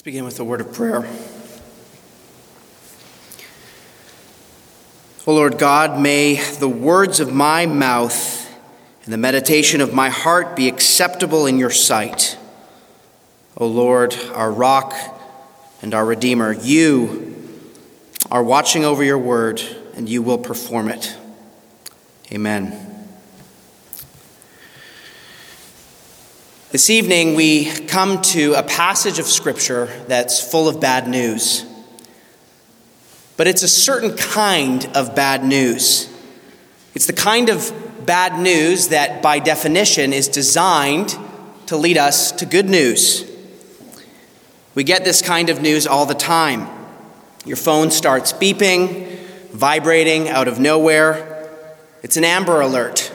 Let's begin with a word of prayer. O Lord God, may the words of my mouth and the meditation of my heart be acceptable in your sight. O Lord, our rock and our Redeemer, you are watching over your word and you will perform it. Amen. This evening, we come to a passage of Scripture that's full of bad news. But it's a certain kind of bad news. It's the kind of bad news that, by definition, is designed to lead us to good news. We get this kind of news all the time. Your phone starts beeping, vibrating out of nowhere. It's an Amber Alert.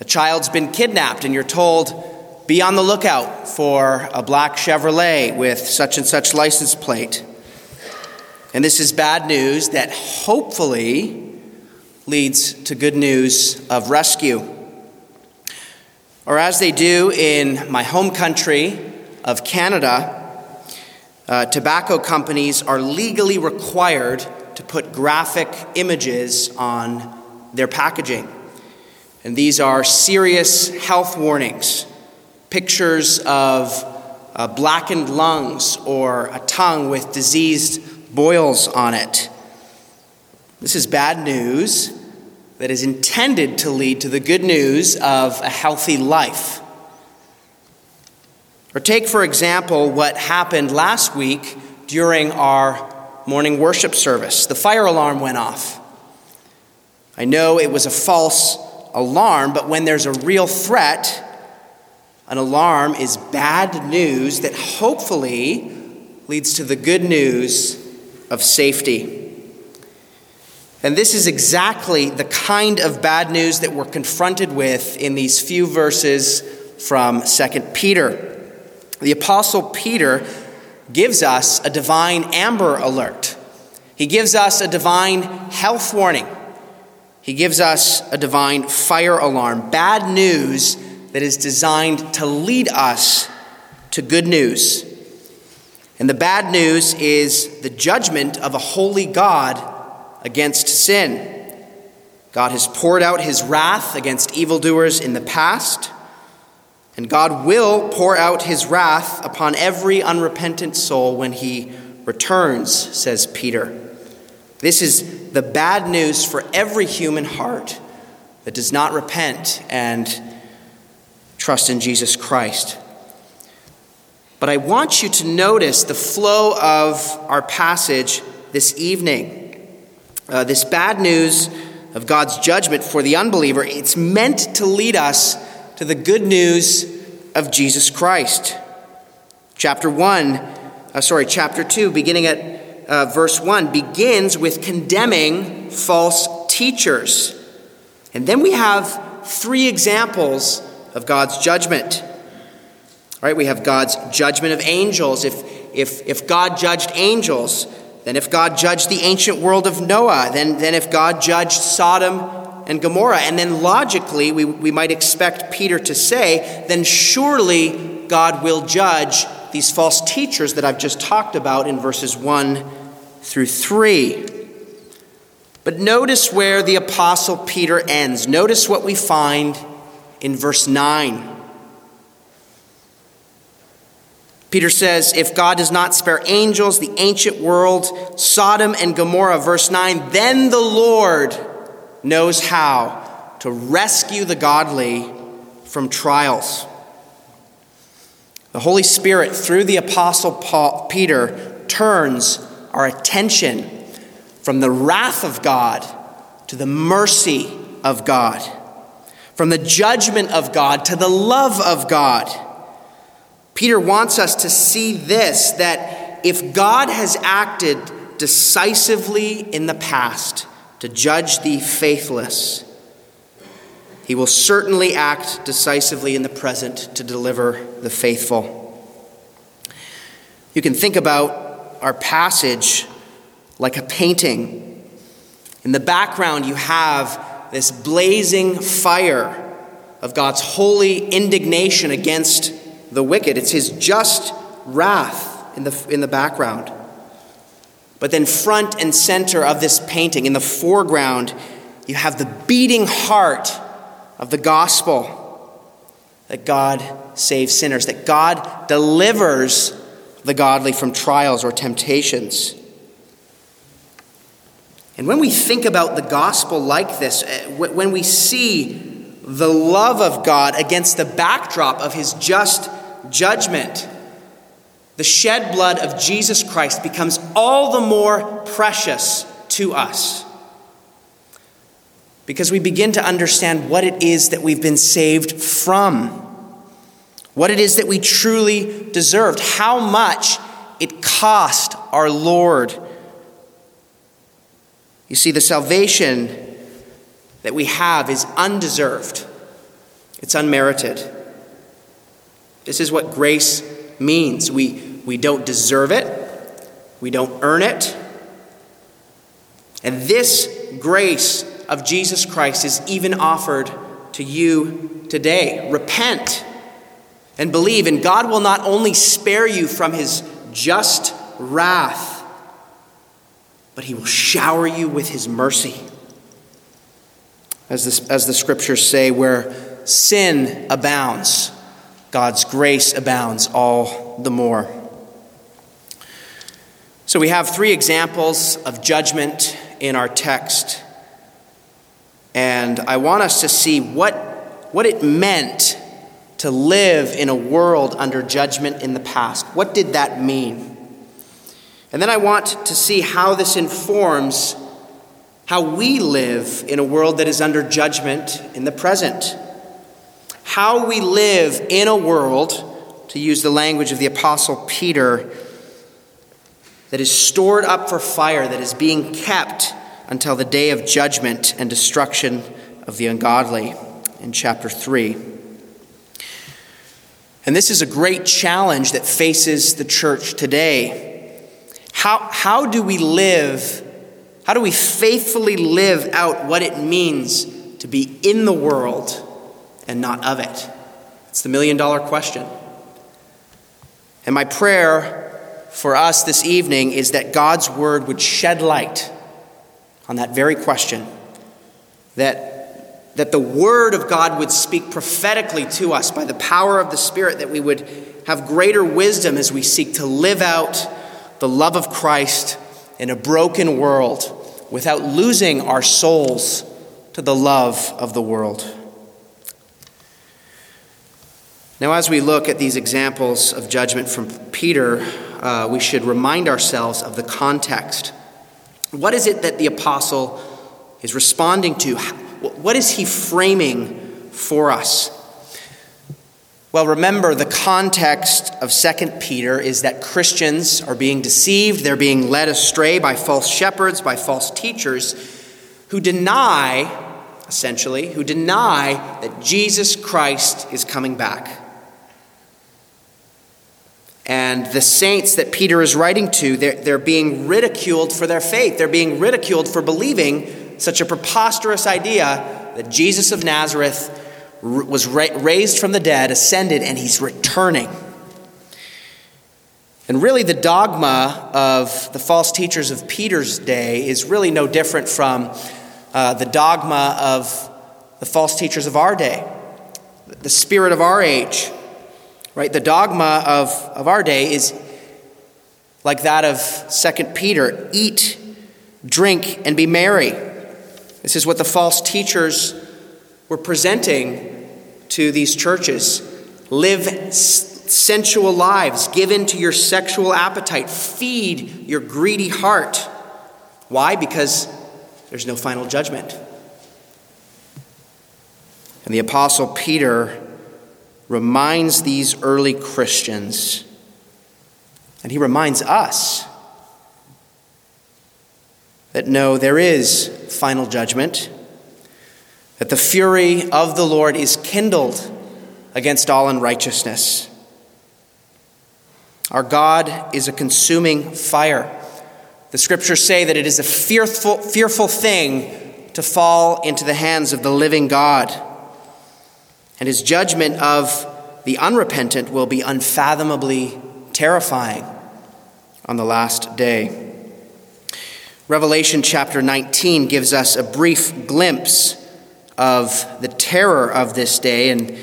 A child's been kidnapped, and you're told, be on the lookout for a black Chevrolet with such and such license plate. And this is bad news that hopefully leads to good news of rescue. Or as they do in my home country of Canada, uh, tobacco companies are legally required to put graphic images on their packaging. And these are serious health warnings pictures of uh, blackened lungs or a tongue with diseased boils on it. This is bad news that is intended to lead to the good news of a healthy life. Or take, for example, what happened last week during our morning worship service. The fire alarm went off. I know it was a false alarm, but when there's a real threat, an alarm is bad news that hopefully leads to the good news of safety. And this is exactly the kind of bad news that we're confronted with in these few verses from 2 Peter. The Apostle Peter gives us a divine amber alert. He gives us a divine health warning. He gives us a divine fire alarm. Bad news that is designed to lead us to good news. And the bad news is the judgment of a holy God against sin. God has poured out his wrath against evildoers in the past, and God will pour out his wrath upon every unrepentant soul when he returns, says Peter. This is the bad news for every human heart that does not repent and trust in Jesus Christ. But I want you to notice the flow of our passage this evening. Uh, this bad news of God's judgment for the unbeliever, it's meant to lead us to the good news of Jesus Christ. Chapter 1, uh, sorry, chapter 2, beginning at uh, verse 1, begins with condemning false teachers. And then we have three examples of God's judgment. Right? We have God's judgment of angels. If, if, if God judged angels, then if God judged the ancient world of Noah, then, then if God judged Sodom and Gomorrah, and then logically we, we might expect Peter to say, then surely God will judge these false teachers that I've just talked about in verses 1 through 3. But notice where the Apostle Peter ends. Notice what we find in verse 9. Peter says, If God does not spare angels, the ancient world, Sodom and Gomorrah, verse 9, then the Lord knows how to rescue the godly from trials. The Holy Spirit, through the Apostle Paul, Peter, turns our attention from the wrath of God to the mercy of God from the judgment of God to the love of God. Peter wants us to see this that if God has acted decisively in the past to judge the faithless, he will certainly act decisively in the present to deliver the faithful. You can think about our passage like a painting. In the background, you have this blazing fire of God's holy indignation against the wicked. It's his just wrath. in the, in the background. But then, front and center of this painting, in the foreground, you have the beating heart of the gospel that God saves sinners, that God delivers the godly from trials or temptations. And when we think about the gospel like this, eh, when we see the love of God against the backdrop of his just judgment, the shed blood of Jesus Christ becomes all the more precious to us. Because we begin to understand what it is that we've been saved from, what it is that we truly deserved, how much it cost our Lord. You see, the salvation that we have is undeserved, it's unmerited. This is what grace means. We we don't deserve it, we don't earn it. And this grace of Jesus Christ is even offered to you today. Repent and believe, and God will not only spare you from his just wrath, but he will shower you with his mercy. As, this, as the scriptures say, where sin abounds, God's grace abounds all the more. So we have three examples of judgment in our text. And I want us to see what, what it meant to live in a world under judgment in the past. What did that mean? And then I want to see how this informs how we live in a world that is under judgment in the present. How we live in a world, to use the language of the Apostle Peter, that is stored up for fire, that is being kept until the day of judgment and destruction of the ungodly in chapter 3. And this is a great challenge that faces the church today. How, how do we live? How do we faithfully live out what it means to be in the world and not of it? It's the million dollar question. And my prayer for us this evening is that God's word would shed light on that very question. That, that the word of God would speak prophetically to us by the power of the Spirit, that we would have greater wisdom as we seek to live out the love of Christ in a broken world without losing our souls to the love of the world. Now, as we look at these examples of judgment from Peter, uh, we should remind ourselves of the context. What is it that the apostle is responding to? What is he framing for us? Well, remember, the context of 2 Peter is that Christians are being deceived, they're being led astray by false shepherds, by false teachers who deny, essentially, who deny that Jesus Christ is coming back. And the saints that Peter is writing to, they're, they're being ridiculed for their faith. They're being ridiculed for believing such a preposterous idea that Jesus of Nazareth was raised from the dead, ascended, and he's returning. And really, the dogma of the false teachers of Peter's day is really no different from uh, the dogma of the false teachers of our day, the spirit of our age. Right? The dogma of, of our day is like that of 2 Peter eat, drink, and be merry. This is what the false teachers were presenting to these churches. Live sensual lives, give in to your sexual appetite, feed your greedy heart. Why? Because there's no final judgment. And the Apostle Peter reminds these early Christians, and he reminds us, that no, there is final judgment, that the fury of the Lord is kindled against all unrighteousness. Our God is a consuming fire. The scriptures say that it is a fearful, fearful thing to fall into the hands of the living God and his judgment of the unrepentant will be unfathomably terrifying. on the last day. Revelation chapter 19 gives us a brief glimpse of the terror of this day, and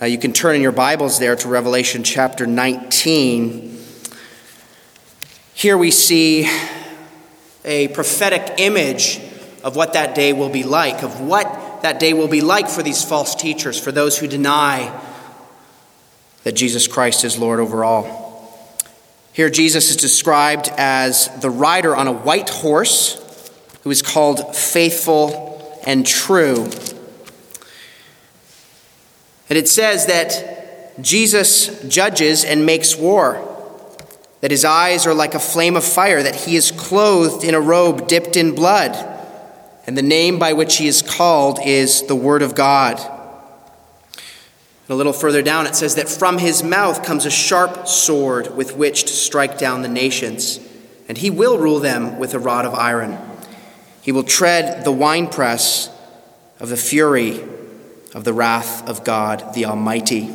uh, you can turn in your Bibles there to Revelation chapter 19. Here we see a prophetic image of what that day will be like, of what that day will be like for these false teachers, for those who deny that Jesus Christ is Lord over all. Here, Jesus is described as the rider on a white horse who is called faithful and true. And it says that Jesus judges and makes war, that his eyes are like a flame of fire, that he is clothed in a robe dipped in blood, and the name by which he is called is the Word of God. A little further down, it says that from his mouth comes a sharp sword with which to strike down the nations, and he will rule them with a rod of iron. He will tread the winepress of the fury of the wrath of God the Almighty.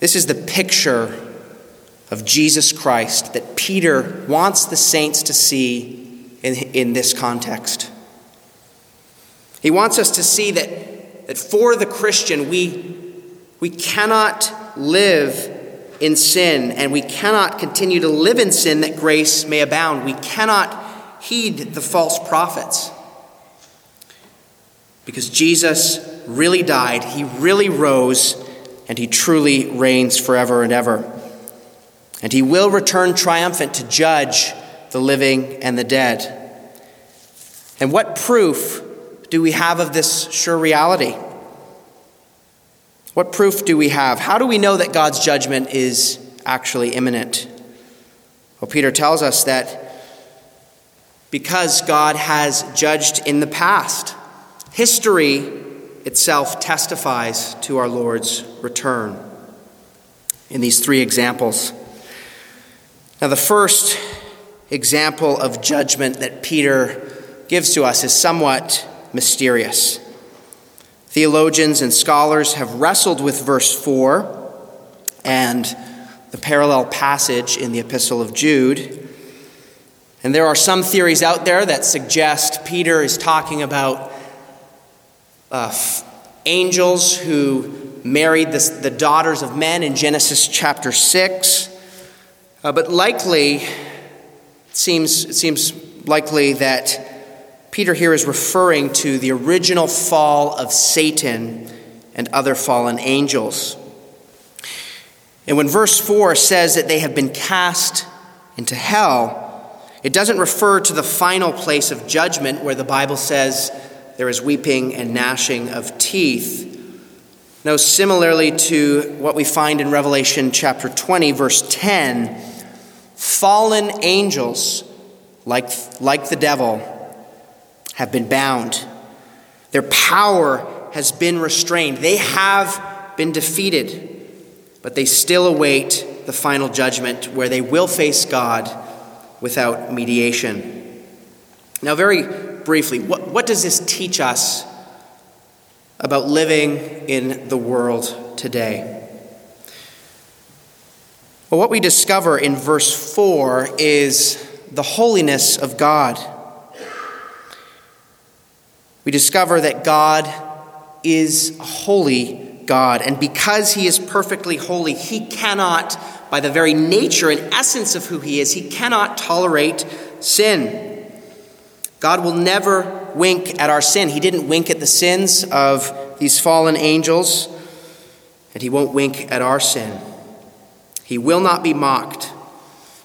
This is the picture of Jesus Christ that Peter wants the saints to see in, in this context. He wants us to see that that for the Christian, we, we cannot live in sin and we cannot continue to live in sin that grace may abound. We cannot heed the false prophets. Because Jesus really died, he really rose, and he truly reigns forever and ever. And he will return triumphant to judge the living and the dead. And what proof do we have of this sure reality? What proof do we have? How do we know that God's judgment is actually imminent? Well, Peter tells us that because God has judged in the past, history itself testifies to our Lord's return in these three examples. Now, the first example of judgment that Peter gives to us is somewhat mysterious. Theologians and scholars have wrestled with verse 4 and the parallel passage in the Epistle of Jude. And there are some theories out there that suggest Peter is talking about uh, angels who married the, the, daughters of men in Genesis chapter 6. Uh, but likely, it seems, it seems likely that Peter here is referring to the original fall of Satan and other fallen angels. And when verse 4 says that they have been cast into hell, it doesn't refer to the final place of judgment where the Bible says there is weeping and gnashing of teeth. No, similarly to what we find in Revelation chapter 20, verse 10, fallen angels, like, like the devil, have been bound. Their power has been restrained. They have been defeated, but they still await the final judgment where they will face God without mediation. Now, very briefly, what, what does this teach us about living in the world today? Well, what we discover in verse 4 is the holiness of God we discover that God is a holy God. And because he is perfectly holy, he cannot, by the very nature and essence of who he is, he cannot tolerate sin. God will never wink at our sin. He didn't wink at the sins of these fallen angels, and he won't wink at our sin. He will not be mocked.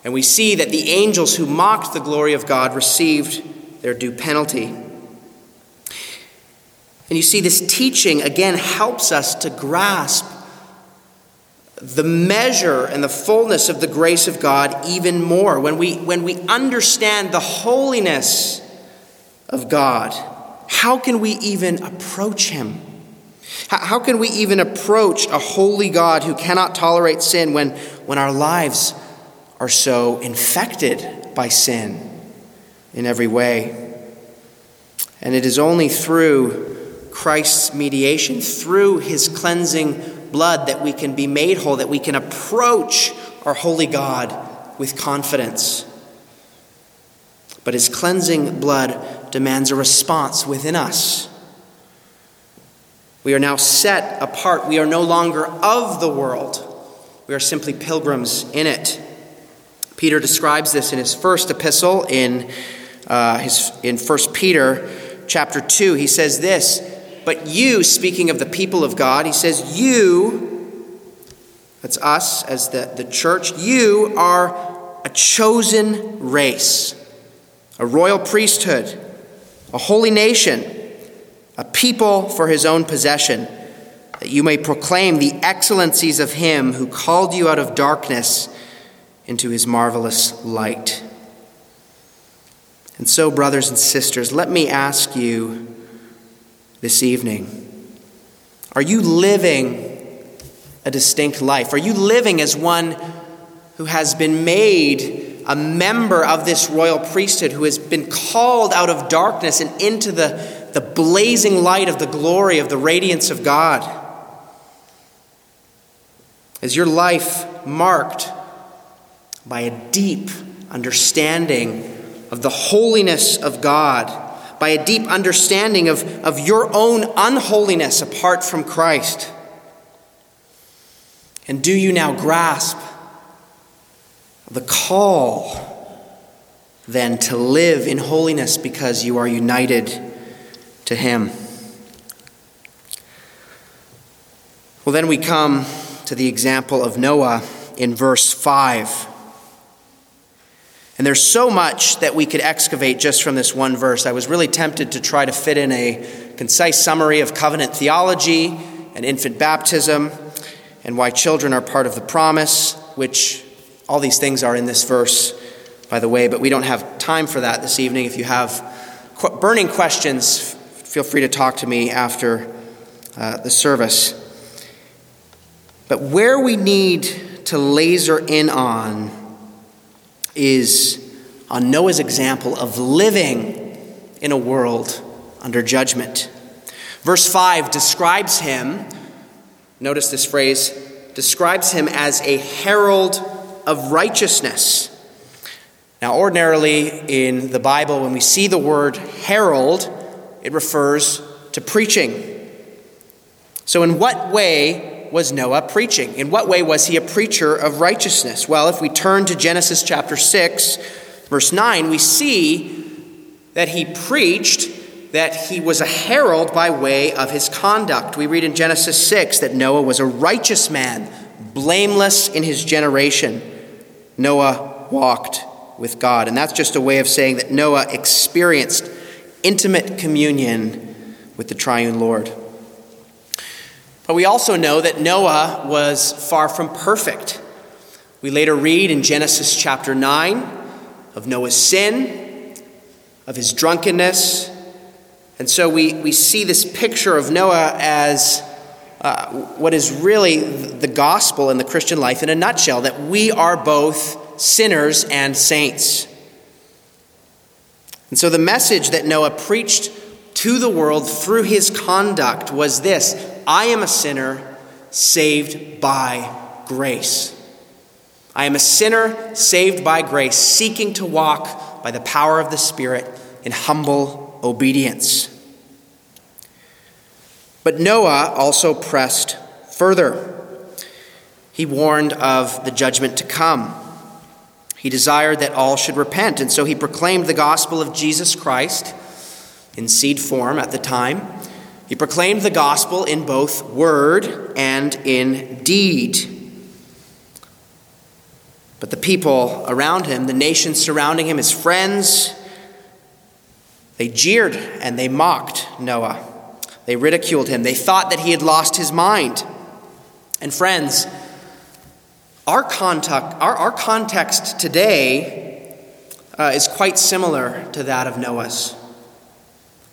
And we see that the angels who mocked the glory of God received their due penalty. And you see, this teaching again helps us to grasp the measure and the fullness of the grace of God even more. When we, when we understand the holiness of God, how can we even approach Him? How, can we even approach a holy God who cannot tolerate sin when, when our lives are so infected by sin in every way? And it is only through Christ's mediation, through his cleansing blood, that we can be made whole, that we can approach our holy God with confidence. But his cleansing blood demands a response within us. We are now set apart. We are no longer of the world. We are simply pilgrims in it. Peter describes this in his first epistle in, uh, his, in 1 Peter chapter 2. He says this, But you, speaking of the people of God, he says, You, that's us as the, the church, you are a chosen race, a royal priesthood, a holy nation, a people for his own possession that you may proclaim the excellencies of him who called you out of darkness into his marvelous light. And so, brothers and sisters, let me ask you this evening are you living a distinct life? Are you living as one who has been made a member of this royal priesthood, who has been called out of darkness and into the, the blazing light of the glory of the radiance of God? Is your life marked by a deep understanding of the holiness of God, by a deep understanding of, of your own unholiness apart from Christ? And do you now grasp the call then to live in holiness because you are united to Him? Well, then we come to the example of Noah in verse 5. And there's so much that we could excavate just from this one verse. I was really tempted to try to fit in a concise summary of covenant theology and infant baptism and why children are part of the promise, which all these things are in this verse, by the way, but we don't have time for that this evening. If you have burning questions, feel free to talk to me after uh, the service. But where we need to laser in on is on Noah's example of living in a world under judgment. Verse 5 describes him, notice this phrase, describes him as a herald of righteousness. Now, ordinarily in the Bible, when we see the word herald, it refers to preaching. So, in what way was Noah preaching? In what way was he a preacher of righteousness? Well, if we turn to Genesis chapter 6, verse 9, we see that he preached that he was a herald by way of his conduct. We read in Genesis 6 that Noah was a righteous man, blameless in his generation. Noah walked with God. And that's just a way of saying that Noah experienced intimate communion with the triune Lord. But we also know that Noah was far from perfect. We later read in Genesis chapter 9 of Noah's sin, of his drunkenness. And so we, we see this picture of Noah as uh, what is really the gospel in the Christian life in a nutshell that we are both sinners and saints. And so the message that Noah preached to the world through his conduct was this I am a sinner saved by grace. I am a sinner saved by grace, seeking to walk by the power of the Spirit in humble obedience. But Noah also pressed further. He warned of the judgment to come. He desired that all should repent, and so he proclaimed the gospel of Jesus Christ in seed form at the time he proclaimed the gospel in both word and in deed. But the people around him, the nations surrounding him, his friends, they jeered and they mocked Noah. They ridiculed him. They thought that he had lost his mind. And friends, our, our, our context today uh, is quite similar to that of Noah's.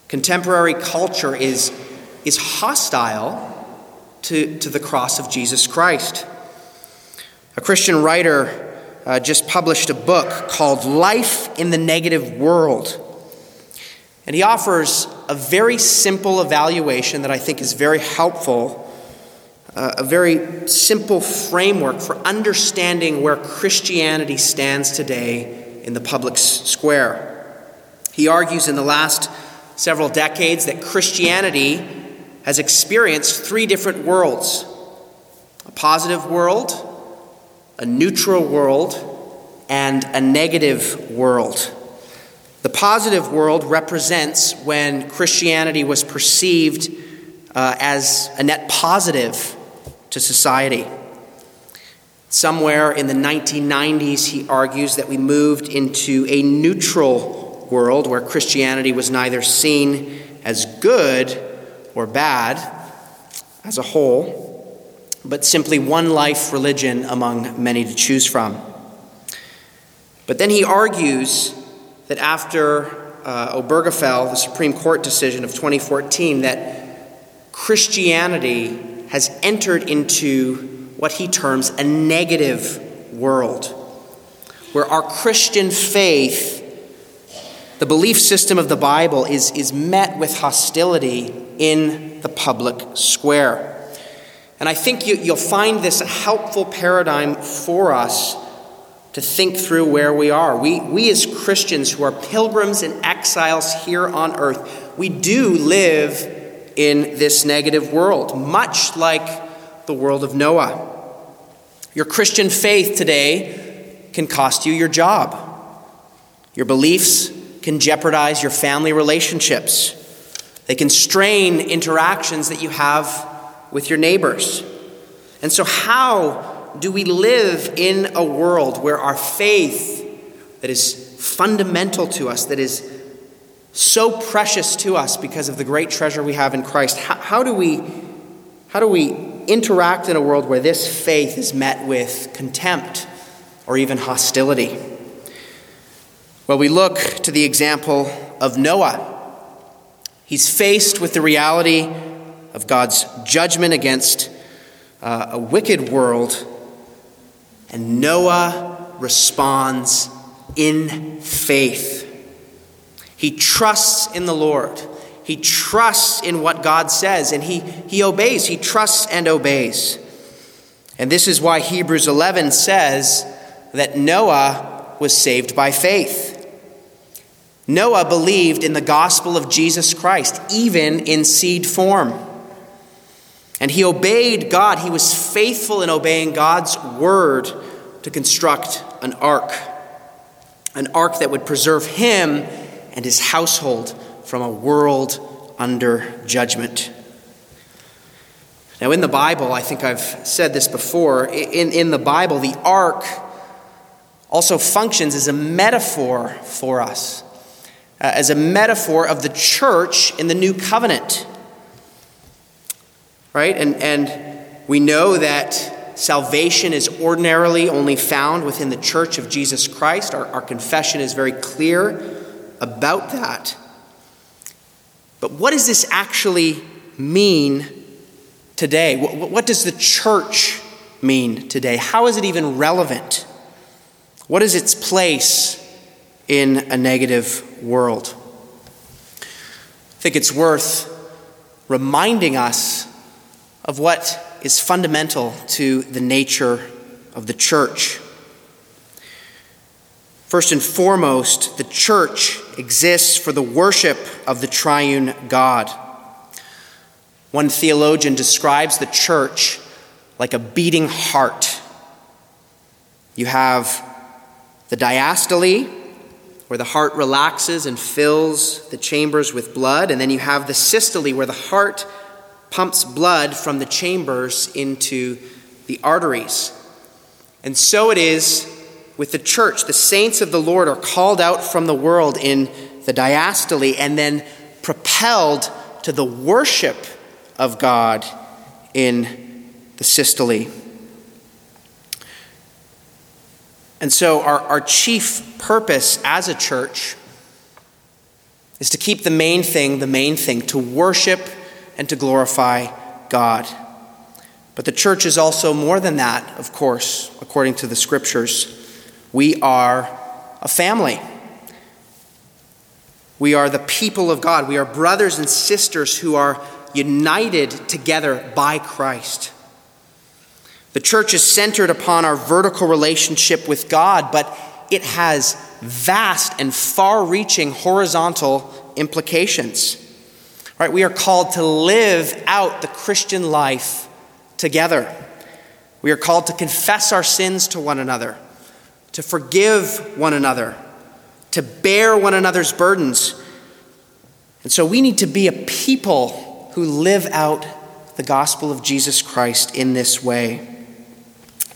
Contemporary culture is is hostile to, to the cross of Jesus Christ. A Christian writer uh, just published a book called Life in the Negative World. And he offers a very simple evaluation that I think is very helpful uh, a very simple framework for understanding where Christianity stands today in the public square. He argues in the last several decades that Christianity has experienced three different worlds a positive world, a neutral world, and a negative world. The positive world represents when Christianity was perceived uh, as a net positive to society. Somewhere in the 1990s, he argues that we moved into a neutral world where Christianity was neither seen as good or bad as a whole, but simply one life religion among many to choose from. But then he argues that after uh, Obergefell, the Supreme Court decision of 2014, that Christianity has entered into what he terms a negative world, where our Christian faith, the belief system of the Bible, is, is met with hostility in the public square. And I think you, you'll find this a helpful paradigm for us to think through where we are. We, we as Christians who are pilgrims and exiles here on earth, we do live in this negative world, much like the world of Noah. Your Christian faith today can cost you your job. Your beliefs can jeopardize your family relationships. They can strain interactions that you have with your neighbors. And so, how do we live in a world where our faith that is fundamental to us, that is so precious to us because of the great treasure we have in Christ. How, how, do we, how do we interact in a world where this faith is met with contempt or even hostility? Well, we look to the example of Noah. He's faced with the reality of God's judgment against uh, a wicked world, and Noah responds in faith. He trusts in the Lord. He trusts in what God says and he, he obeys. He trusts and obeys. And this is why Hebrews 11 says that Noah was saved by faith. Noah believed in the gospel of Jesus Christ, even in seed form. And he obeyed God. He was faithful in obeying God's word to construct an ark, an ark that would preserve him and his household from a world under judgment. Now, in the Bible, I think I've said this before, in, in the Bible, the ark also functions as a metaphor for us, uh, as a metaphor of the church in the new covenant. Right? And, and we know that salvation is ordinarily only found within the church of Jesus Christ. Our, our confession is very clear about that. But what does this actually mean today? What, what does the church mean today? How is it even relevant? What is its place in a negative world? I think it's worth reminding us of what is fundamental to the nature of the church. First and foremost, the church exists for the worship of the triune God. One theologian describes the church like a beating heart. You have the diastole, where the heart relaxes and fills the chambers with blood, and then you have the systole, where the heart pumps blood from the chambers into the arteries. And so it is with the church. The saints of the Lord are called out from the world in the diastole and then propelled to the worship of God in the systole. And so, our, our chief purpose as a church is to keep the main thing the main thing, to worship and to glorify God. But the church is also more than that, of course, according to the scriptures. We are a family. We are the people of God. We are brothers and sisters who are united together by Christ. The church is centered upon our vertical relationship with God, but it has vast and far reaching horizontal implications. Right, we are called to live out the Christian life together. We are called to confess our sins to one another, to forgive one another, to bear one another's burdens. And so we need to be a people who live out the gospel of Jesus Christ in this way.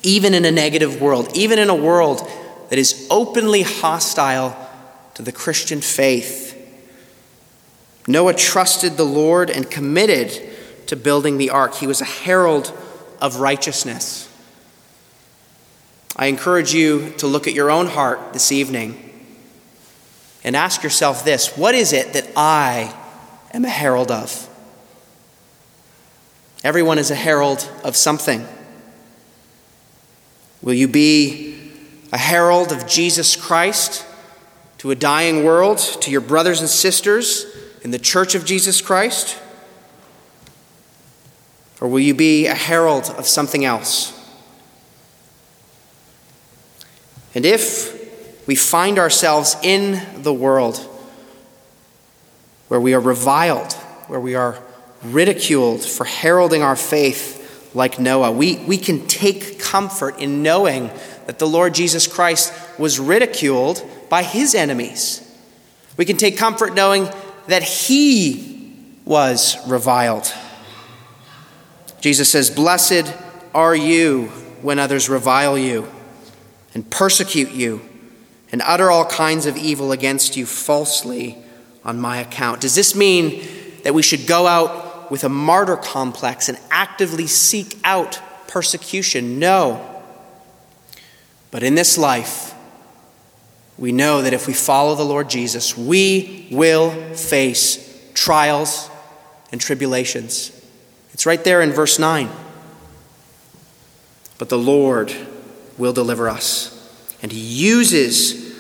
Even in a negative world, even in a world that is openly hostile to the Christian faith. Noah trusted the Lord and committed to building the ark. He was a herald of righteousness. I encourage you to look at your own heart this evening and ask yourself this what is it that I am a herald of? Everyone is a herald of something. Will you be a herald of Jesus Christ to a dying world, to your brothers and sisters in the church of Jesus Christ? Or will you be a herald of something else? And if we find ourselves in the world where we are reviled, where we are ridiculed for heralding our faith like Noah, we, we can take comfort in knowing that the Lord Jesus Christ was ridiculed by his enemies. We can take comfort knowing that he was reviled. Jesus says, Blessed are you when others revile you and persecute you and utter all kinds of evil against you falsely on my account. Does this mean that we should go out with a martyr complex and actively seek out persecution? No. But in this life, we know that if we follow the Lord Jesus, we will face trials and tribulations. It's right there in verse 9. But the Lord will deliver us. And He uses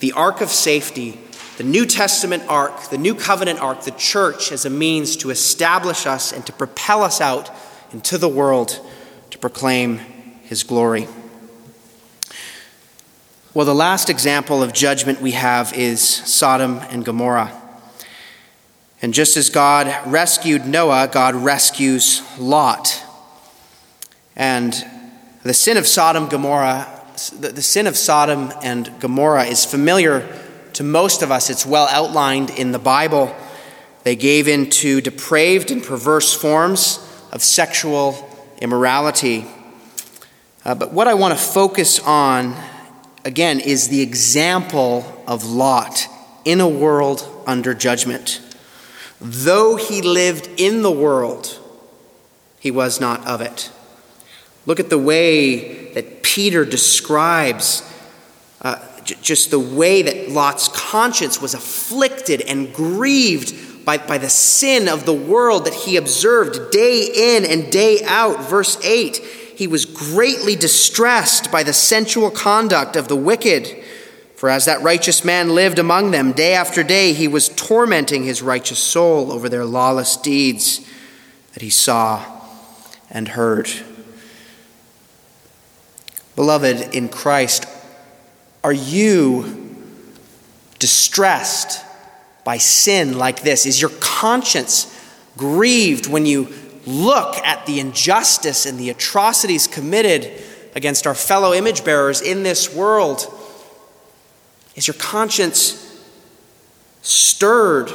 the ark of safety, the New Testament ark, the New Covenant ark, the church, as a means to establish us and to propel us out into the world to proclaim His glory. Well, the last example of judgment we have is Sodom and Gomorrah. And just as God rescued Noah, God rescues Lot. And the sin of Sodom Gomorrah, the sin of Sodom and Gomorrah is familiar to most of us. It's well outlined in the Bible. They gave in to depraved and perverse forms of sexual immorality. Uh, but what I want to focus on, again, is the example of Lot in a world under judgment. Though he lived in the world, he was not of it. Look at the way that Peter describes uh, j- just the way that Lot's conscience was afflicted and grieved by, by the sin of the world that he observed day in and day out. Verse 8 he was greatly distressed by the sensual conduct of the wicked. For as that righteous man lived among them, day after day he was tormenting his righteous soul over their lawless deeds that he saw and heard. Beloved in Christ, are you distressed by sin like this? Is your conscience grieved when you look at the injustice and the atrocities committed against our fellow image bearers in this world? Is your conscience stirred,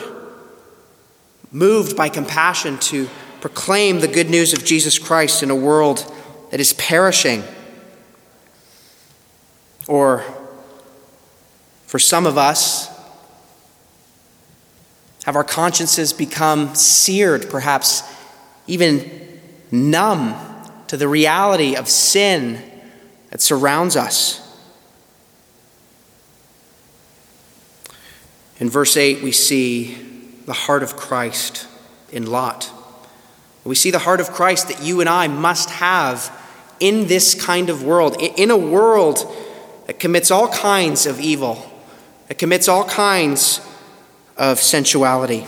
moved by compassion to proclaim the good news of Jesus Christ in a world that is perishing? Or for some of us, have our consciences become seared, perhaps even numb to the reality of sin that surrounds us? In verse 8, we see the heart of Christ in Lot. We see the heart of Christ that you and I must have in this kind of world, in a world that commits all kinds of evil, that commits all kinds of sensuality.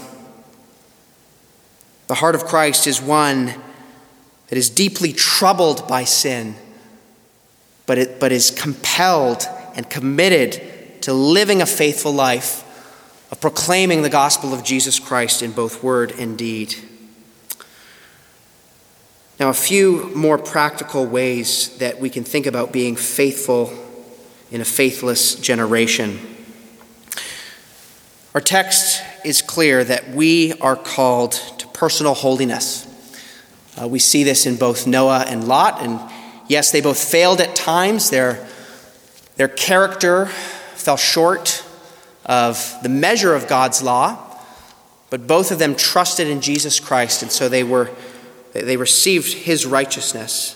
The heart of Christ is one that is deeply troubled by sin, but, it, but is compelled and committed to living a faithful life of proclaiming the gospel of Jesus Christ in both word and deed. Now, a few more practical ways that we can think about being faithful in a faithless generation. Our text is clear that we are called to personal holiness. Uh, we see this in both Noah and Lot, and yes, they both failed at times. Their, their character fell short of the measure of God's law, but both of them trusted in Jesus Christ, and so they were they received his righteousness.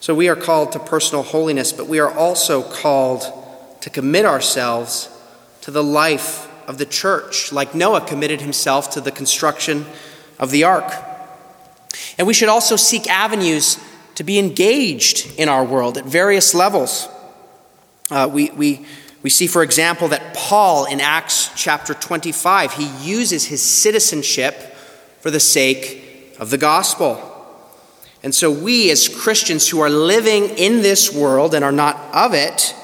So we are called to personal holiness, but we are also called to commit ourselves to the life of the church, like Noah committed himself to the construction of the ark. And we should also seek avenues to be engaged in our world at various levels. Uh, we, we we see, for example, that Paul in Acts chapter 25, he uses his citizenship for the sake of the gospel. And so, we as Christians who are living in this world and are not of it,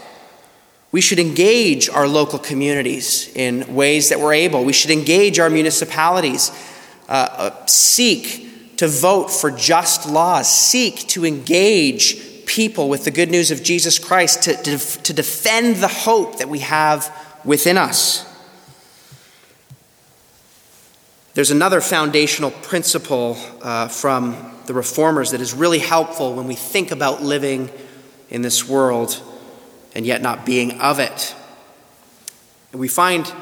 we should engage our local communities in ways that we're able. We should engage our municipalities, uh, uh, seek to vote for just laws, seek to engage people with the good news of Jesus Christ to, to, to defend the hope that we have within us. There's another foundational principle uh, from the reformers that is really helpful when we think about living in this world and yet not being of it. we find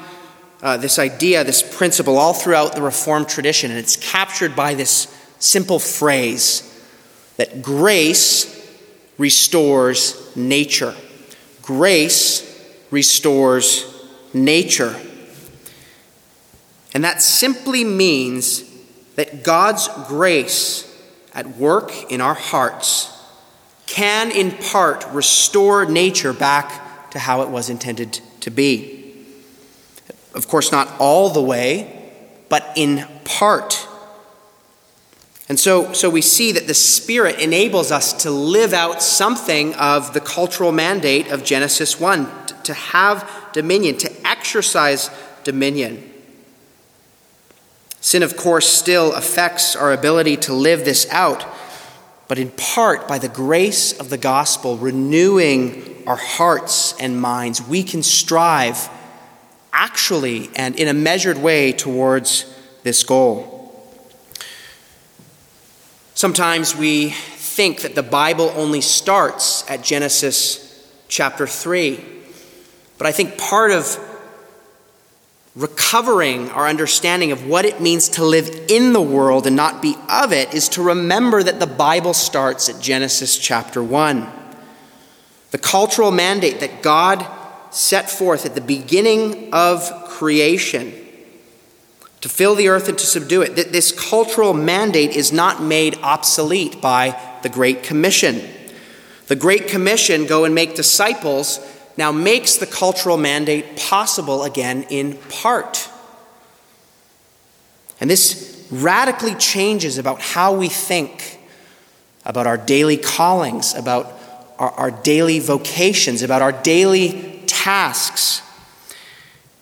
uh, this idea, this principle, all throughout the Reformed tradition, and it's captured by this simple phrase that grace restores nature. Grace restores nature. And that simply means that God's grace at work in our hearts can, in part, restore nature back to how it was intended to be. Of course, not all the way, but in part. And so, so we see that the Spirit enables us to live out something of the cultural mandate of Genesis 1 to have dominion, to exercise dominion. Sin, of course, still affects our ability to live this out, but in part by the grace of the gospel renewing our hearts and minds, we can strive actually and in a measured way towards this goal. Sometimes we think that the Bible only starts at Genesis chapter 3. But I think part of recovering our understanding of what it means to live in the world and not be of it is to remember that the Bible starts at Genesis chapter 1. The cultural mandate that God set forth at the beginning of creation to fill the earth and to subdue it. That this cultural mandate is not made obsolete by the Great Commission. The Great Commission, go and make disciples, now makes the cultural mandate possible again in part. And this radically changes about how we think about our daily callings, about our, our daily vocations, about our daily tasks.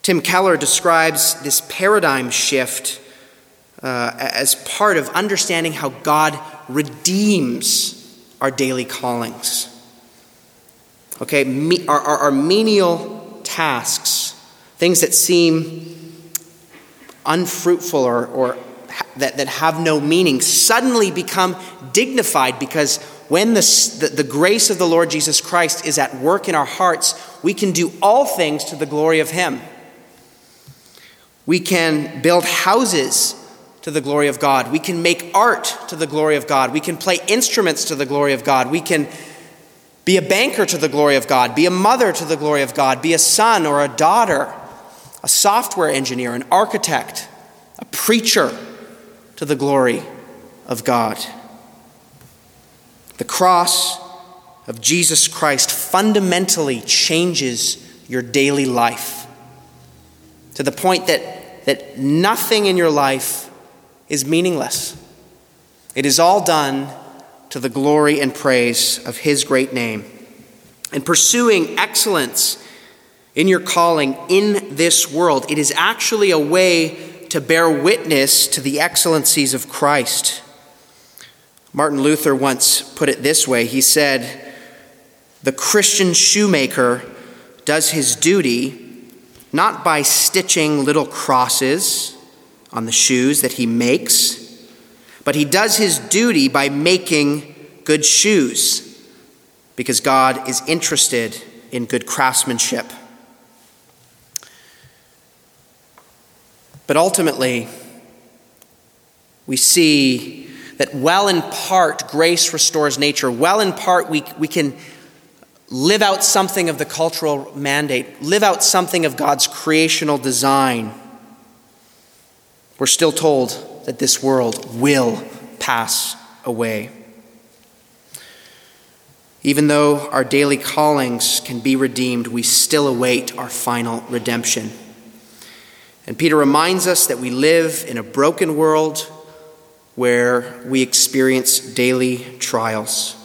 Tim Keller describes this paradigm shift uh, as part of understanding how God redeems our daily callings. Okay, me, our, our, menial tasks, things that seem unfruitful or, or that, that have no meaning, suddenly become dignified because when the, the, the grace of the Lord Jesus Christ is at work in our hearts, we can do all things to the glory of Him. We can build houses to the glory of God. We can make art to the glory of God. We can play instruments to the glory of God. We can be a banker to the glory of God, be a mother to the glory of God, be a son or a daughter, a software engineer, an architect, a preacher to the glory of God. The cross of Jesus Christ fundamentally changes your daily life to the point that that nothing in your life is meaningless. It is all done to the glory and praise of His great name. And pursuing excellence in your calling in this world, it is actually a way to bear witness to the excellencies of Christ. Martin Luther once put it this way he said, The Christian shoemaker does his duty not by stitching little crosses on the shoes that he makes, but he does his duty by making good shoes because God is interested in good craftsmanship. But ultimately, we see that well in part grace restores nature. Well in part we, we can live out something of the cultural mandate, live out something of God's creational design. We're still told that this world will pass away. Even though our daily callings can be redeemed, we still await our final redemption. And Peter reminds us that we live in a broken world where we experience daily trials.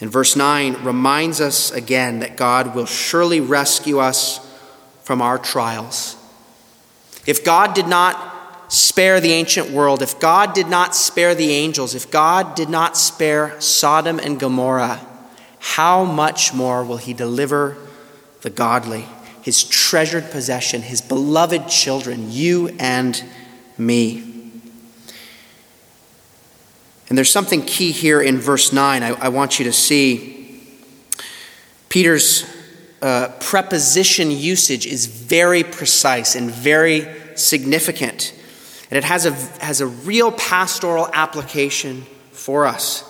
And verse 9 reminds us again that God will surely rescue us from our trials. If God did not spare the ancient world, if God did not spare the angels, if God did not spare Sodom and Gomorrah, how much more will He deliver the godly? his treasured possession, his beloved children, you and me. And there's something key here in verse 9 I, I want you to see. Peter's uh, preposition usage is very precise and very significant. And it has a, has a real pastoral application for us.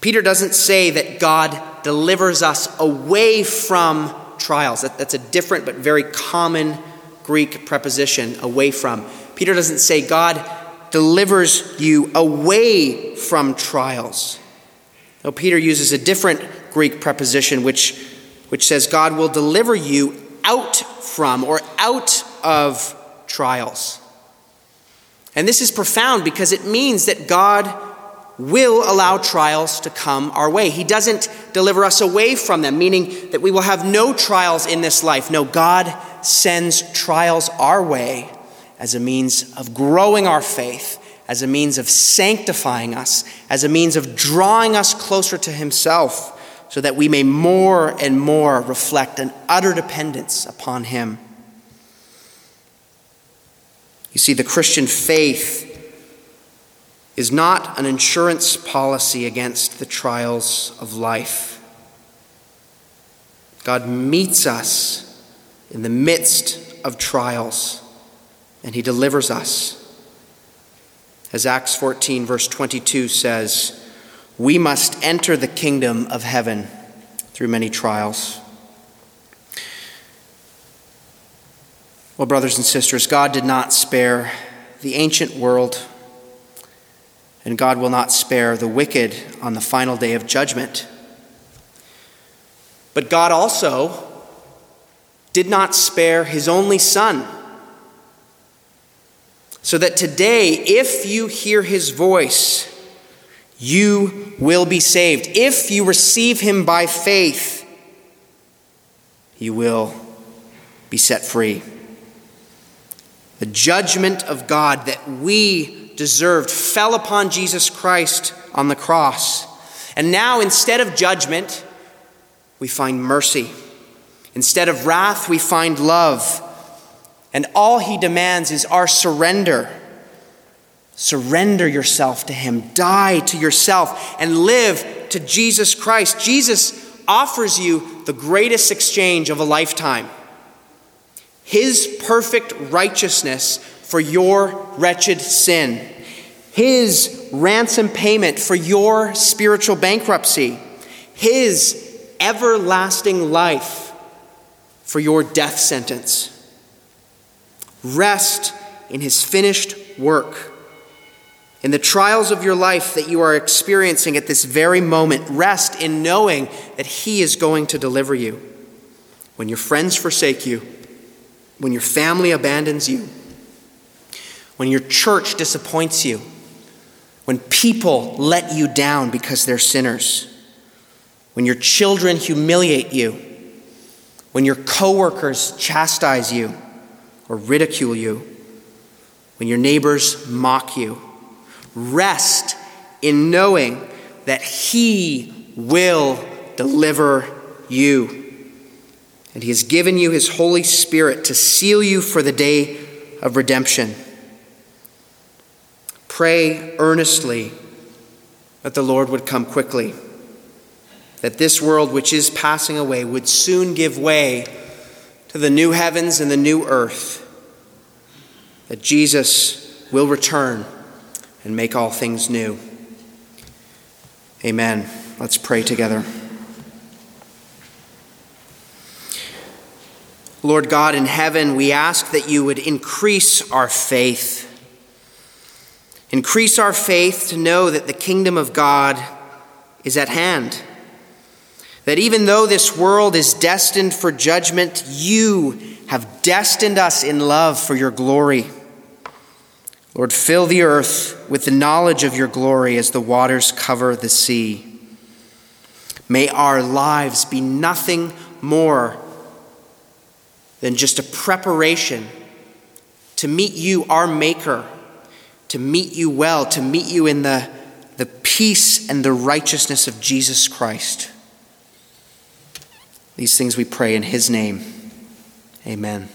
Peter doesn't say that God delivers us away from trials. That, that's a different but very common Greek preposition, away from. Peter doesn't say God delivers you away from trials. No, Peter uses a different Greek preposition which, which says God will deliver you out from or out of trials. And this is profound because it means that God will allow trials to come our way. He doesn't deliver us away from them, meaning that we will have no trials in this life. No, God sends trials our way as a means of growing our faith, as a means of sanctifying us, as a means of drawing us closer to Himself, so that we may more and more reflect an utter dependence upon Him. You see, the Christian faith is not an insurance policy against the trials of life. God meets us in the midst of trials, and He delivers us. As Acts 14, verse 22 says, we must enter the kingdom of heaven through many trials. Well, brothers and sisters, God did not spare the ancient world and God will not spare the wicked on the final day of judgment. But God also did not spare his only Son. So that today, if you hear his voice, you will be saved. If you receive him by faith, you will be set free. The judgment of God that we deserved fell upon Jesus Christ on the cross. And now, instead of judgment, we find mercy. Instead of wrath, we find love. And all he demands is our surrender. Surrender yourself to him, die to yourself, and live to Jesus Christ. Jesus offers you the greatest exchange of a lifetime his perfect righteousness for your wretched sin, His ransom payment for your spiritual bankruptcy, His everlasting life for your death sentence. Rest in His finished work. In the trials of your life that you are experiencing at this very moment, rest in knowing that He is going to deliver you. When your friends forsake you, when your family abandons you, when your church disappoints you, when people let you down because they're sinners, when your children humiliate you, when your coworkers chastise you or ridicule you, when your neighbors mock you. Rest in knowing that He will deliver you. And He has given you His Holy Spirit to seal you for the day of redemption. Pray earnestly that the Lord would come quickly, that this world which is passing away would soon give way to the new heavens and the new earth, that Jesus will return and make all things new. Amen. Let's pray together. Lord God in heaven, we ask that you would increase our faith. Increase our faith to know that the kingdom of God is at hand. That even though this world is destined for judgment, you have destined us in love for your glory. Lord, fill the earth with the knowledge of your glory as the waters cover the sea. May our lives be nothing more than just a preparation to meet you, our Maker to meet you well, to meet you in the, the peace and the righteousness of Jesus Christ. These things we pray in His name. Amen.